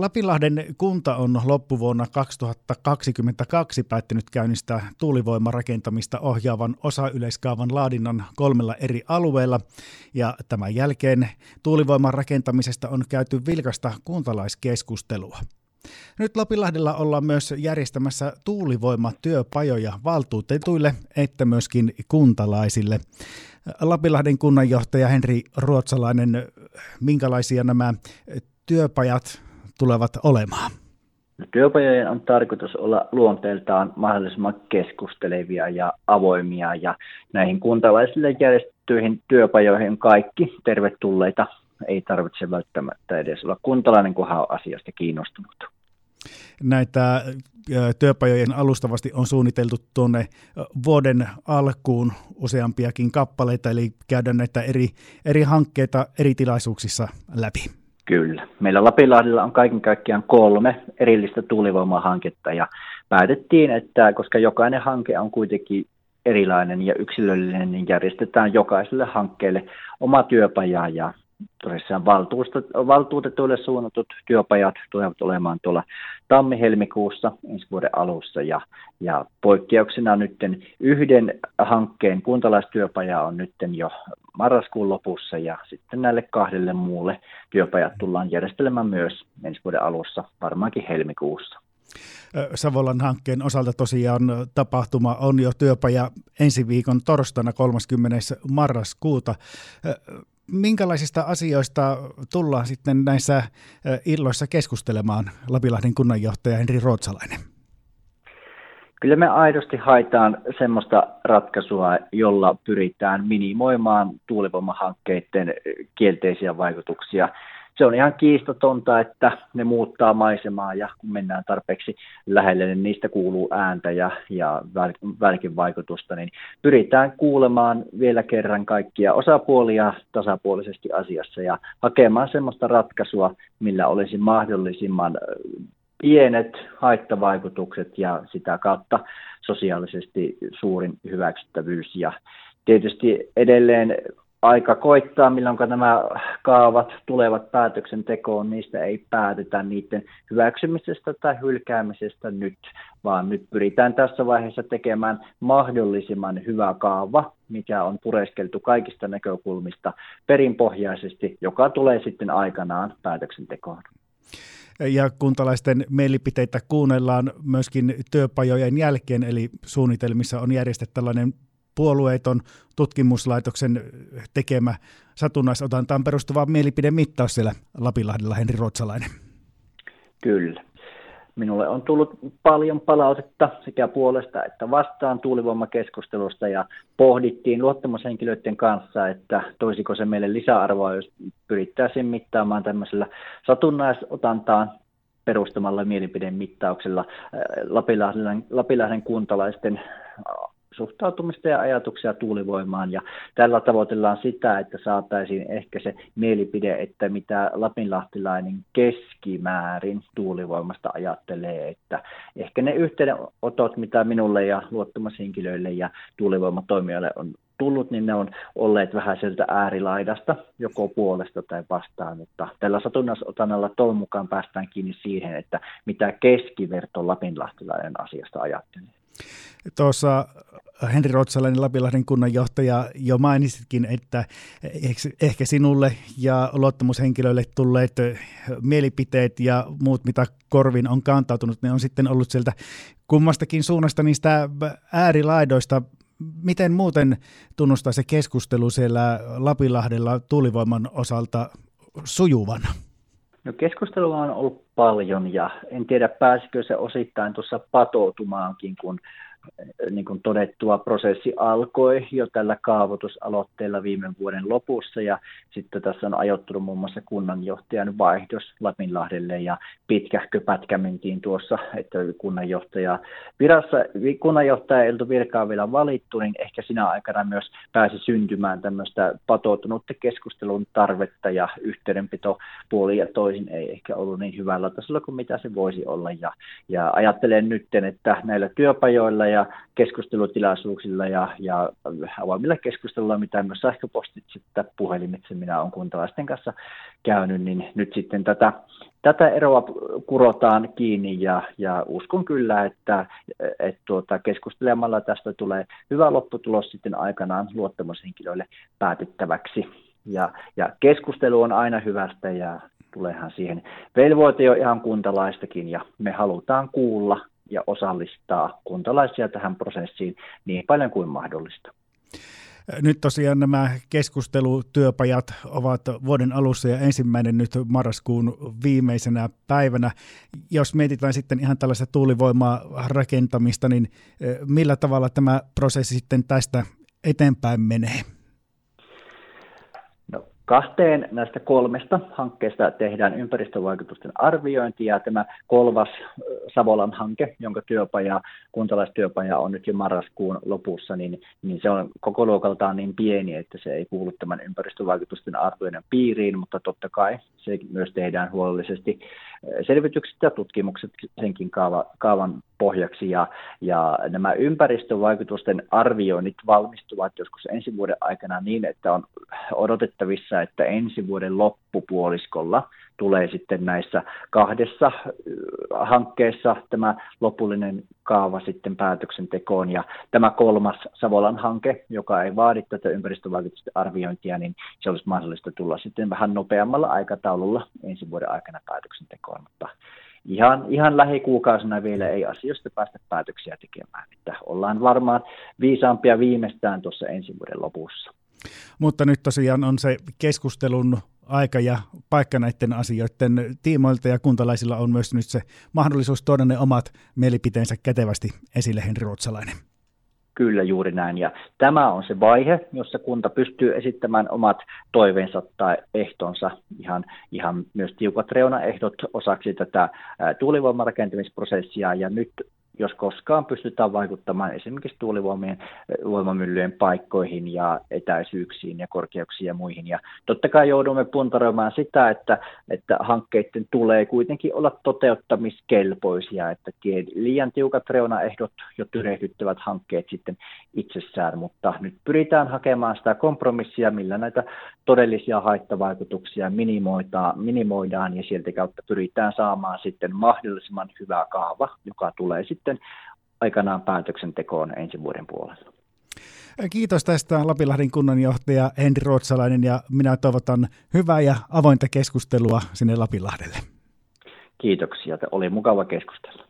Lapinlahden kunta on loppuvuonna 2022 päättänyt käynnistää tuulivoimarakentamista ohjaavan osayleiskaavan laadinnan kolmella eri alueella ja tämän jälkeen tuulivoiman rakentamisesta on käyty vilkasta kuntalaiskeskustelua. Nyt Lapinlahdella ollaan myös järjestämässä tuulivoimatyöpajoja valtuutetuille että myöskin kuntalaisille. Lapinlahden kunnanjohtaja Henri Ruotsalainen, minkälaisia nämä työpajat tulevat olemaan? Työpajojen on tarkoitus olla luonteeltaan mahdollisimman keskustelevia ja avoimia ja näihin kuntalaisille järjestettyihin työpajoihin kaikki tervetulleita. Ei tarvitse välttämättä edes olla kuntalainen, kunhan on asiasta kiinnostunut. Näitä työpajojen alustavasti on suunniteltu tuonne vuoden alkuun useampiakin kappaleita, eli käydään näitä eri, eri hankkeita eri tilaisuuksissa läpi. Kyllä. Meillä Lapinlahdella on kaiken kaikkiaan kolme erillistä tuulivoimahanketta ja päätettiin, että koska jokainen hanke on kuitenkin erilainen ja yksilöllinen, niin järjestetään jokaiselle hankkeelle oma työpaja ja tosiaan valtuutetuille suunnatut työpajat tulevat olemaan tuolla tammi-helmikuussa ensi vuoden alussa ja, ja poikkeuksena nyt yhden hankkeen kuntalaistyöpaja on nyt jo marraskuun lopussa ja sitten näille kahdelle muulle työpajat tullaan järjestelemään myös ensi vuoden alussa, varmaankin helmikuussa. Savolan hankkeen osalta tosiaan tapahtuma on jo työpaja ensi viikon torstaina 30. marraskuuta. Minkälaisista asioista tullaan sitten näissä illoissa keskustelemaan Lapilahden kunnanjohtaja Henri Ruotsalainen? Kyllä me aidosti haetaan semmoista ratkaisua, jolla pyritään minimoimaan tuulivoimahankkeiden kielteisiä vaikutuksia. Se on ihan kiistatonta, että ne muuttaa maisemaa ja kun mennään tarpeeksi lähelle, niin niistä kuuluu ääntä ja, ja välkin vaikutusta, niin pyritään kuulemaan vielä kerran kaikkia osapuolia tasapuolisesti asiassa ja hakemaan semmoista ratkaisua, millä olisi mahdollisimman pienet haittavaikutukset ja sitä kautta sosiaalisesti suurin hyväksyttävyys. Ja tietysti edelleen aika koittaa, milloin nämä kaavat tulevat päätöksentekoon, niistä ei päätetä niiden hyväksymisestä tai hylkäämisestä nyt, vaan nyt pyritään tässä vaiheessa tekemään mahdollisimman hyvä kaava, mikä on pureskeltu kaikista näkökulmista perinpohjaisesti, joka tulee sitten aikanaan päätöksentekoon. Ja kuntalaisten mielipiteitä kuunnellaan myöskin työpajojen jälkeen, eli suunnitelmissa on järjestetty tällainen puolueeton tutkimuslaitoksen tekemä satunnaisotantaan perustuva mielipidemittaus siellä Lapinlahdella, Henri Ruotsalainen. Kyllä. Minulle on tullut paljon palautetta sekä puolesta että vastaan tuulivoimakeskustelusta ja pohdittiin luottamushenkilöiden kanssa, että toisiko se meille lisäarvoa, jos pyrittäisiin mittaamaan tämmöisellä satunnaisotantaan perustamalla mielipidemittauksella Lapinlahden, Lapinlahden kuntalaisten suhtautumista ja ajatuksia tuulivoimaan. Ja tällä tavoitellaan sitä, että saataisiin ehkä se mielipide, että mitä lapinlahtilainen keskimäärin tuulivoimasta ajattelee, että ehkä ne yhteydenotot, mitä minulle ja luottamushenkilöille ja tuulivoimatoimijoille on tullut, niin ne on olleet vähän sieltä äärilaidasta, joko puolesta tai vastaan, mutta tällä satunnaisotannalla toivon mukaan päästään kiinni siihen, että mitä keskiverto lapinlahtilainen asiasta ajattelee. Tuossa Henri Rotsalainen, Lapinlahden kunnanjohtaja, jo mainitsitkin, että ehkä sinulle ja luottamushenkilöille tulleet mielipiteet ja muut, mitä korvin on kantautunut, ne on sitten ollut sieltä kummastakin suunnasta niistä äärilaidoista. Miten muuten tunnustaa se keskustelu siellä Lapinlahdella tuulivoiman osalta sujuvana? No keskustelua on ollut paljon ja en tiedä pääsikö se osittain tuossa patoutumaankin, kun niin kuin todettua, prosessi alkoi jo tällä kaavoitusaloitteella viime vuoden lopussa ja sitten tässä on ajoittunut muun muassa kunnanjohtajan vaihdos Lapinlahdelle ja pitkähkö pätkä mentiin tuossa, että kunnanjohtaja virassa, kunnanjohtaja ei oltu virkaa vielä valittu, niin ehkä sinä aikana myös pääsi syntymään tämmöistä patoutunutta keskustelun tarvetta ja yhteydenpito puoli ja toisin ei ehkä ollut niin hyvällä tasolla kuin mitä se voisi olla. Ja, ja ajattelen nyt, että näillä työpajoilla ja keskustelutilaisuuksilla ja, ja avoimilla keskusteluilla, mitä myös sähköpostitse tai puhelimitse minä olen kuntalaisten kanssa käynyt, niin nyt sitten tätä, tätä eroa kurotaan kiinni ja, ja uskon kyllä, että et tuota, keskustelemalla tästä tulee hyvä lopputulos sitten aikanaan luottamushenkilöille päätettäväksi. Ja, ja keskustelu on aina hyvästä ja tuleehan siihen velvoite jo ihan kuntalaistakin ja me halutaan kuulla ja osallistaa kuntalaisia tähän prosessiin niin paljon kuin mahdollista. Nyt tosiaan nämä keskustelutyöpajat ovat vuoden alussa ja ensimmäinen nyt marraskuun viimeisenä päivänä. Jos mietitään sitten ihan tällaista tuulivoimaa rakentamista, niin eh, millä tavalla tämä prosessi sitten tästä eteenpäin menee? Kahteen näistä kolmesta hankkeesta tehdään ympäristövaikutusten arviointi ja tämä kolmas Savolan hanke, jonka työpaja, kuntalaistyöpaja on nyt jo marraskuun lopussa, niin, niin se on koko luokaltaan niin pieni, että se ei kuulu tämän ympäristövaikutusten arvioinnin piiriin, mutta totta kai se myös tehdään huolellisesti selvitykset ja tutkimukset senkin kaava, kaavan pohjaksi ja, ja nämä ympäristövaikutusten arvioinnit valmistuvat joskus ensi vuoden aikana niin, että on odotettavissa, että ensi vuoden loppupuoliskolla tulee sitten näissä kahdessa hankkeessa tämä lopullinen kaava sitten päätöksentekoon. Ja tämä kolmas Savolan hanke, joka ei vaadi tätä ympäristövaikutusten arviointia, niin se olisi mahdollista tulla sitten vähän nopeammalla aikataululla ensi vuoden aikana päätöksentekoon. Mutta ihan, ihan lähikuukausina vielä ei asioista päästä päätöksiä tekemään. Että ollaan varmaan viisaampia viimeistään tuossa ensi vuoden lopussa. Mutta nyt tosiaan on se keskustelun aika ja paikka näiden asioiden tiimoilta ja kuntalaisilla on myös nyt se mahdollisuus tuoda ne omat mielipiteensä kätevästi esille, Henri Ruotsalainen. Kyllä juuri näin. Ja tämä on se vaihe, jossa kunta pystyy esittämään omat toiveensa tai ehtonsa, ihan, ihan myös tiukat reunaehdot osaksi tätä tuulivoimarakentamisprosessia. Ja nyt jos koskaan pystytään vaikuttamaan esimerkiksi tuulivoimien voimamyllyjen paikkoihin ja etäisyyksiin ja korkeuksiin ja muihin. Ja totta kai joudumme puntaroimaan sitä, että, että hankkeiden tulee kuitenkin olla toteuttamiskelpoisia, että liian tiukat reunaehdot jo tyrehdyttävät hankkeet sitten itsessään, mutta nyt pyritään hakemaan sitä kompromissia, millä näitä todellisia haittavaikutuksia minimoidaan, ja sieltä kautta pyritään saamaan sitten mahdollisimman hyvä kaava, joka tulee sitten aikanaan päätöksentekoon ensi vuoden puolella. Kiitos tästä Lapinlahden kunnanjohtaja Henri Ruotsalainen ja minä toivotan hyvää ja avointa keskustelua sinne Lapinlahdelle. Kiitoksia, oli mukava keskustella.